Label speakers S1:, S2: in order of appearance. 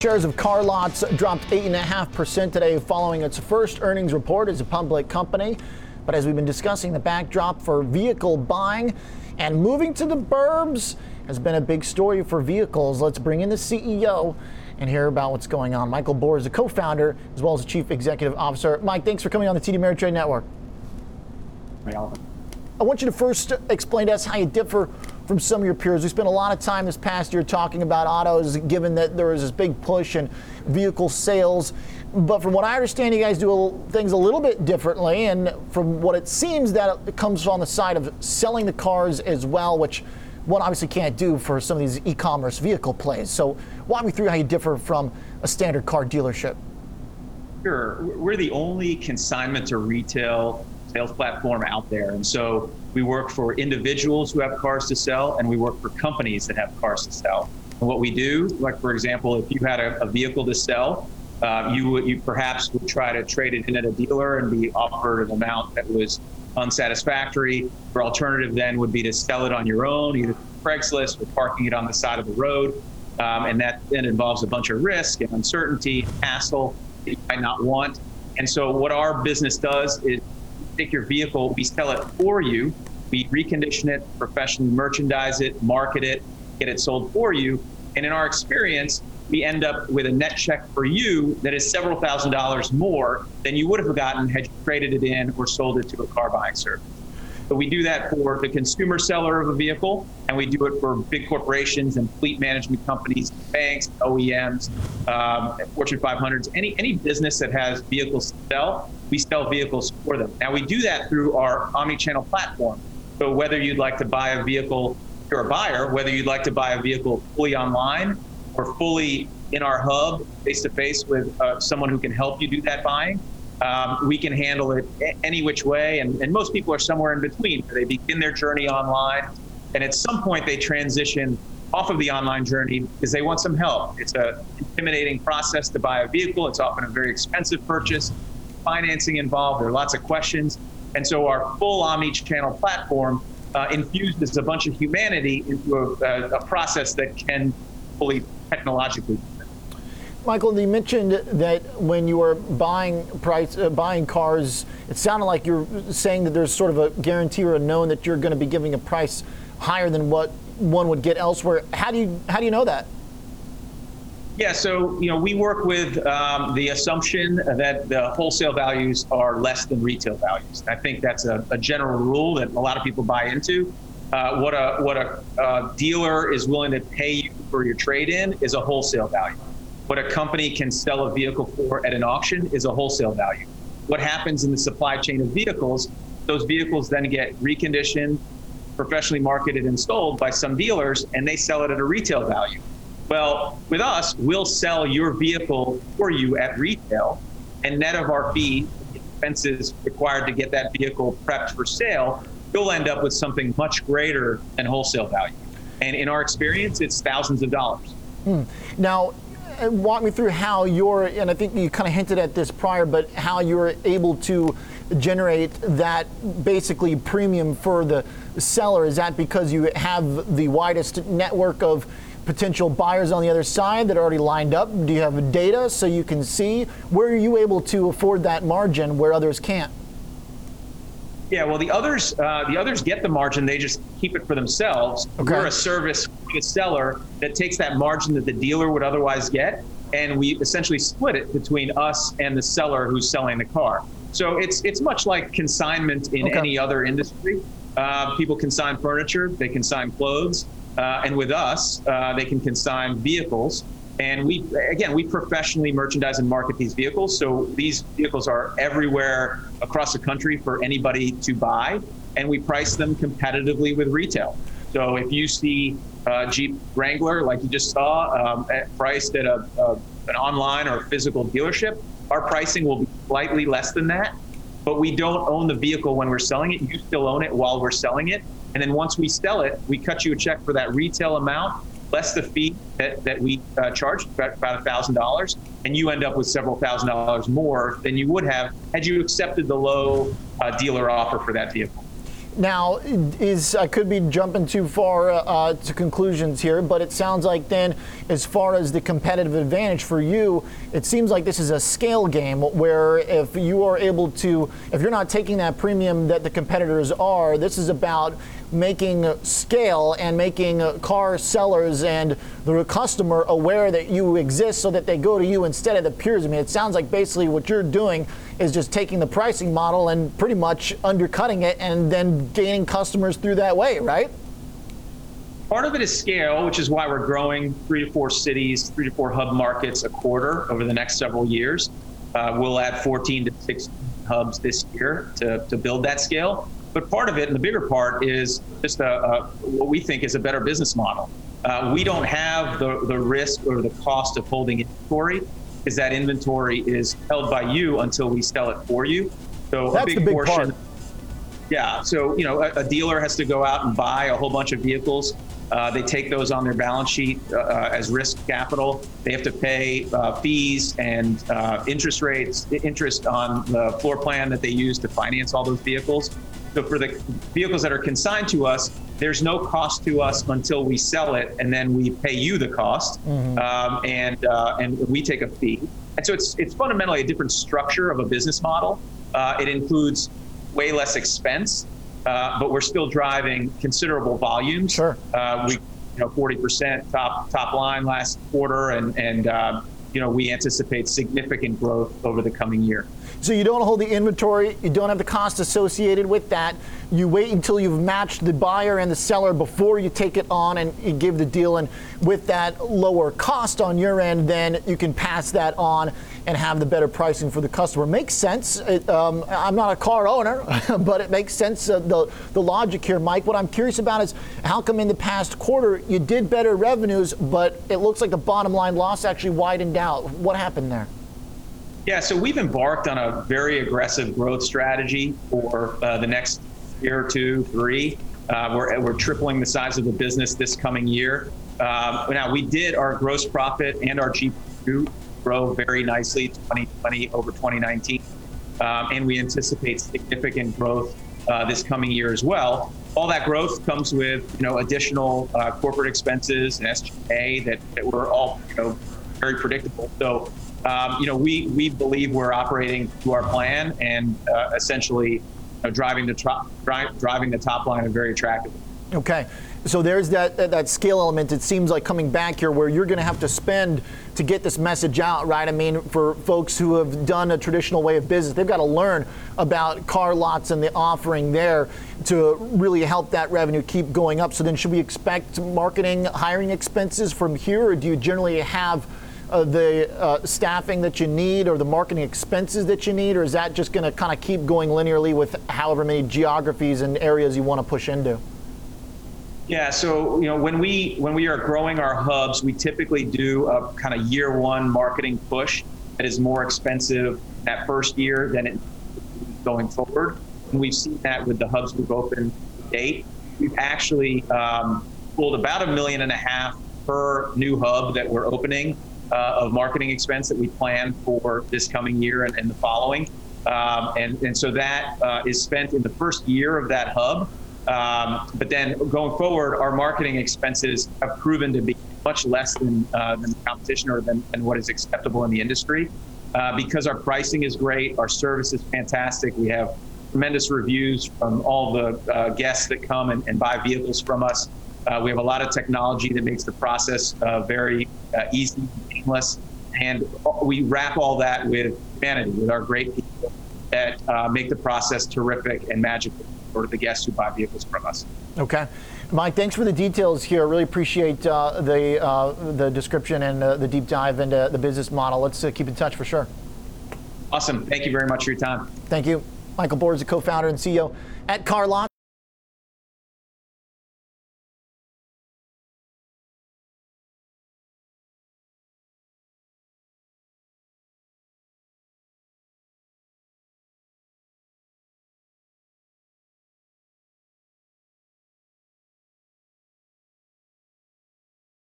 S1: Shares of CarLotz dropped 8.5% today following its first earnings report as a public company. But as we've been discussing, the backdrop for vehicle buying and moving to the burbs has been a big story for vehicles. Let's bring in the CEO and hear about what's going on. Michael Bor is a co founder as well as the Chief Executive Officer. Mike, thanks for coming on the TD Ameritrade Network. I want you to first explain to us how you differ from some of your peers. We spent a lot of time this past year talking about autos, given that there was this big push in vehicle sales. But from what I understand, you guys do things a little bit differently. And from what it seems, that it comes on the side of selling the cars as well, which one obviously can't do for some of these e-commerce vehicle plays. So walk me through how you differ from a standard car dealership.
S2: Sure. We're the only consignment to retail sales platform out there. And so we work for individuals who have cars to sell, and we work for companies that have cars to sell. And what we do, like for example, if you had a, a vehicle to sell, uh, you you perhaps would try to trade it in at a dealer and be offered an amount that was unsatisfactory. Your alternative then would be to sell it on your own, either Craigslist or parking it on the side of the road. Um, and that then involves a bunch of risk and uncertainty, hassle that you might not want. And so, what our business does is take your vehicle, we sell it for you, we recondition it, professionally merchandise it, market it, get it sold for you. And in our experience, we end up with a net check for you that is several thousand dollars more than you would have gotten had you traded it in or sold it to a car buying service. But we do that for the consumer seller of a vehicle, and we do it for big corporations and fleet management companies, banks, OEMs, um, Fortune 500s, any any business that has vehicles to sell, we sell vehicles for them. Now we do that through our omni-channel platform. So whether you'd like to buy a vehicle, you're a buyer, whether you'd like to buy a vehicle fully online or fully in our hub, face to face with uh, someone who can help you do that buying, um, we can handle it any which way. And, and most people are somewhere in between. They begin their journey online, and at some point they transition off of the online journey because they want some help. It's a intimidating process to buy a vehicle. It's often a very expensive purchase, financing involved. There are lots of questions. And so our full omni-channel platform uh, infuses a bunch of humanity into a, a, a process that can fully technologically
S1: Michael, you mentioned that when you were buying price, uh, buying cars, it sounded like you're saying that there's sort of a guarantee or a known that you're going to be giving a price higher than what one would get elsewhere. How do you how do you know that?
S2: Yeah, so you know we work with um, the assumption that the wholesale values are less than retail values. I think that's a, a general rule that a lot of people buy into. Uh, what a what a, a dealer is willing to pay you for your trade in is a wholesale value. What a company can sell a vehicle for at an auction is a wholesale value. What happens in the supply chain of vehicles, those vehicles then get reconditioned, professionally marketed and sold by some dealers, and they sell it at a retail value. Well, with us, we'll sell your vehicle for you at retail, and net of our fee, expenses required to get that vehicle prepped for sale, you'll end up with something much greater than wholesale value. And in our experience, it's thousands of dollars.
S1: Hmm. Now, walk me through how you're, and I think you kind of hinted at this prior, but how you're able to generate that basically premium for the seller. Is that because you have the widest network of potential buyers on the other side that are already lined up? Do you have data so you can see where are you able to afford that margin where others can't?
S2: Yeah, well, the others uh, the others get the margin; they just keep it for themselves. Okay. We're a service a seller that takes that margin that the dealer would otherwise get, and we essentially split it between us and the seller who's selling the car. So it's it's much like consignment in okay. any other industry. Uh, people consign furniture, they consign clothes, uh, and with us, uh, they can consign vehicles. And we, again, we professionally merchandise and market these vehicles. So these vehicles are everywhere across the country for anybody to buy, and we price them competitively with retail. So if you see a Jeep Wrangler, like you just saw, um, at, priced at a, a, an online or physical dealership, our pricing will be slightly less than that. But we don't own the vehicle when we're selling it. You still own it while we're selling it. And then once we sell it, we cut you a check for that retail amount less the fee that, that we uh, charge, about a thousand dollars, and you end up with several thousand dollars more than you would have had you accepted the low uh, dealer offer for that vehicle.
S1: Now, is I could be jumping too far uh, to conclusions here, but it sounds like then, as far as the competitive advantage for you, it seems like this is a scale game where if you are able to, if you're not taking that premium that the competitors are, this is about making scale and making car sellers and the customer aware that you exist so that they go to you instead of the peers. I mean, it sounds like basically what you're doing is just taking the pricing model and pretty much undercutting it and then gaining customers through that way, right?
S2: Part of it is scale, which is why we're growing three to four cities, three to four hub markets a quarter over the next several years. Uh, we'll add 14 to 16 hubs this year to, to build that scale. But part of it, and the bigger part, is just a, a what we think is a better business model. Uh, we don't have the, the risk or the cost of holding inventory because that inventory is held by you until we sell it for you.
S1: So That's a big, big portion. Part.
S2: Yeah. So, you know, a, a, dealer has to go out and buy a whole bunch of vehicles. Uh, they take those on their balance sheet uh, uh as risk capital. They have to pay uh, fees and uh, interest rates, interest on the floor plan that they use to finance all those vehicles. So for the vehicles that are consigned to us, there's no cost to us until we sell it, and then we pay you the cost, mm-hmm. um, and uh, and we take a fee. And so it's it's fundamentally a different structure of a business model. Uh, it includes way less expense, uh, but we're still driving considerable volumes.
S1: Sure.
S2: Uh, we, you know, 40% top top line last quarter, and and uh, you know we anticipate significant growth over the coming year.
S1: So you don't hold the inventory, you don't have the cost associated with that. You wait until you've matched the buyer and the seller before you take it on and you give the deal. And with that lower cost on your end, then you can pass that on and have the better pricing for the customer. Makes sense. It, um, I'm not a car owner, but it makes sense. Uh, the, the logic here, Mike. What I'm curious about is how come in the past quarter you did better revenues, but it looks like the bottom line loss actually widened out. What happened there?
S2: Yeah, so we've embarked on a very aggressive growth strategy for uh, the next year or two, three. Uh, we're, we're tripling the size of the business this coming year. Um, now, we did our gross profit and our GPU grow very nicely 2020 over 2019. Um, and we anticipate significant growth uh, this coming year as well. All that growth comes with, you know, additional uh, corporate expenses and SG&A that, that were all, you know, very predictable. So um, you know, we we believe we're operating to our plan and uh, essentially you know, driving the top driving the top line very attractively.
S1: Okay. So there's that that scale element. It seems like coming back here, where you're going to have to spend to get this message out, right? I mean, for folks who have done a traditional way of business, they've got to learn about CarLotz and the offering there to really help that revenue keep going up. So then, should we expect marketing, hiring expenses from here, or do you generally have uh, the uh, staffing that you need or the marketing expenses that you need, or is that just going to kind of keep going linearly with however many geographies and areas you want to push into?
S2: Yeah, so you know when we when we are growing our hubs, we typically do a kind of year one marketing push that is more expensive that first year than it going forward. And we've seen that with the hubs we've opened to date. We've actually um, pulled about a million and a half per new hub that we're opening uh, of marketing expense that we plan for this coming year and, and the following. Um, and, and so that uh, is spent in the first year of that hub. Um, but then going forward, our marketing expenses have proven to be much less than, uh, than the competition or than, than, what is acceptable in the industry. Uh, because our pricing is great, our service is fantastic. We have tremendous reviews from all the uh, guests that come and, and, buy vehicles from us. Uh, we have a lot of technology that makes the process uh, very uh, easy, and we wrap all that with humanity, with our great people that uh, make the process terrific and magical for the guests who buy vehicles from us.
S1: Okay. Mike, thanks for the details here. Really appreciate uh, the uh, the description and uh, the deep dive into the business model. Let's uh, keep in touch for sure.
S2: Awesome. Thank you very much for your time.
S1: Thank you. Michael Bors, the co-founder and CEO at CarLotz.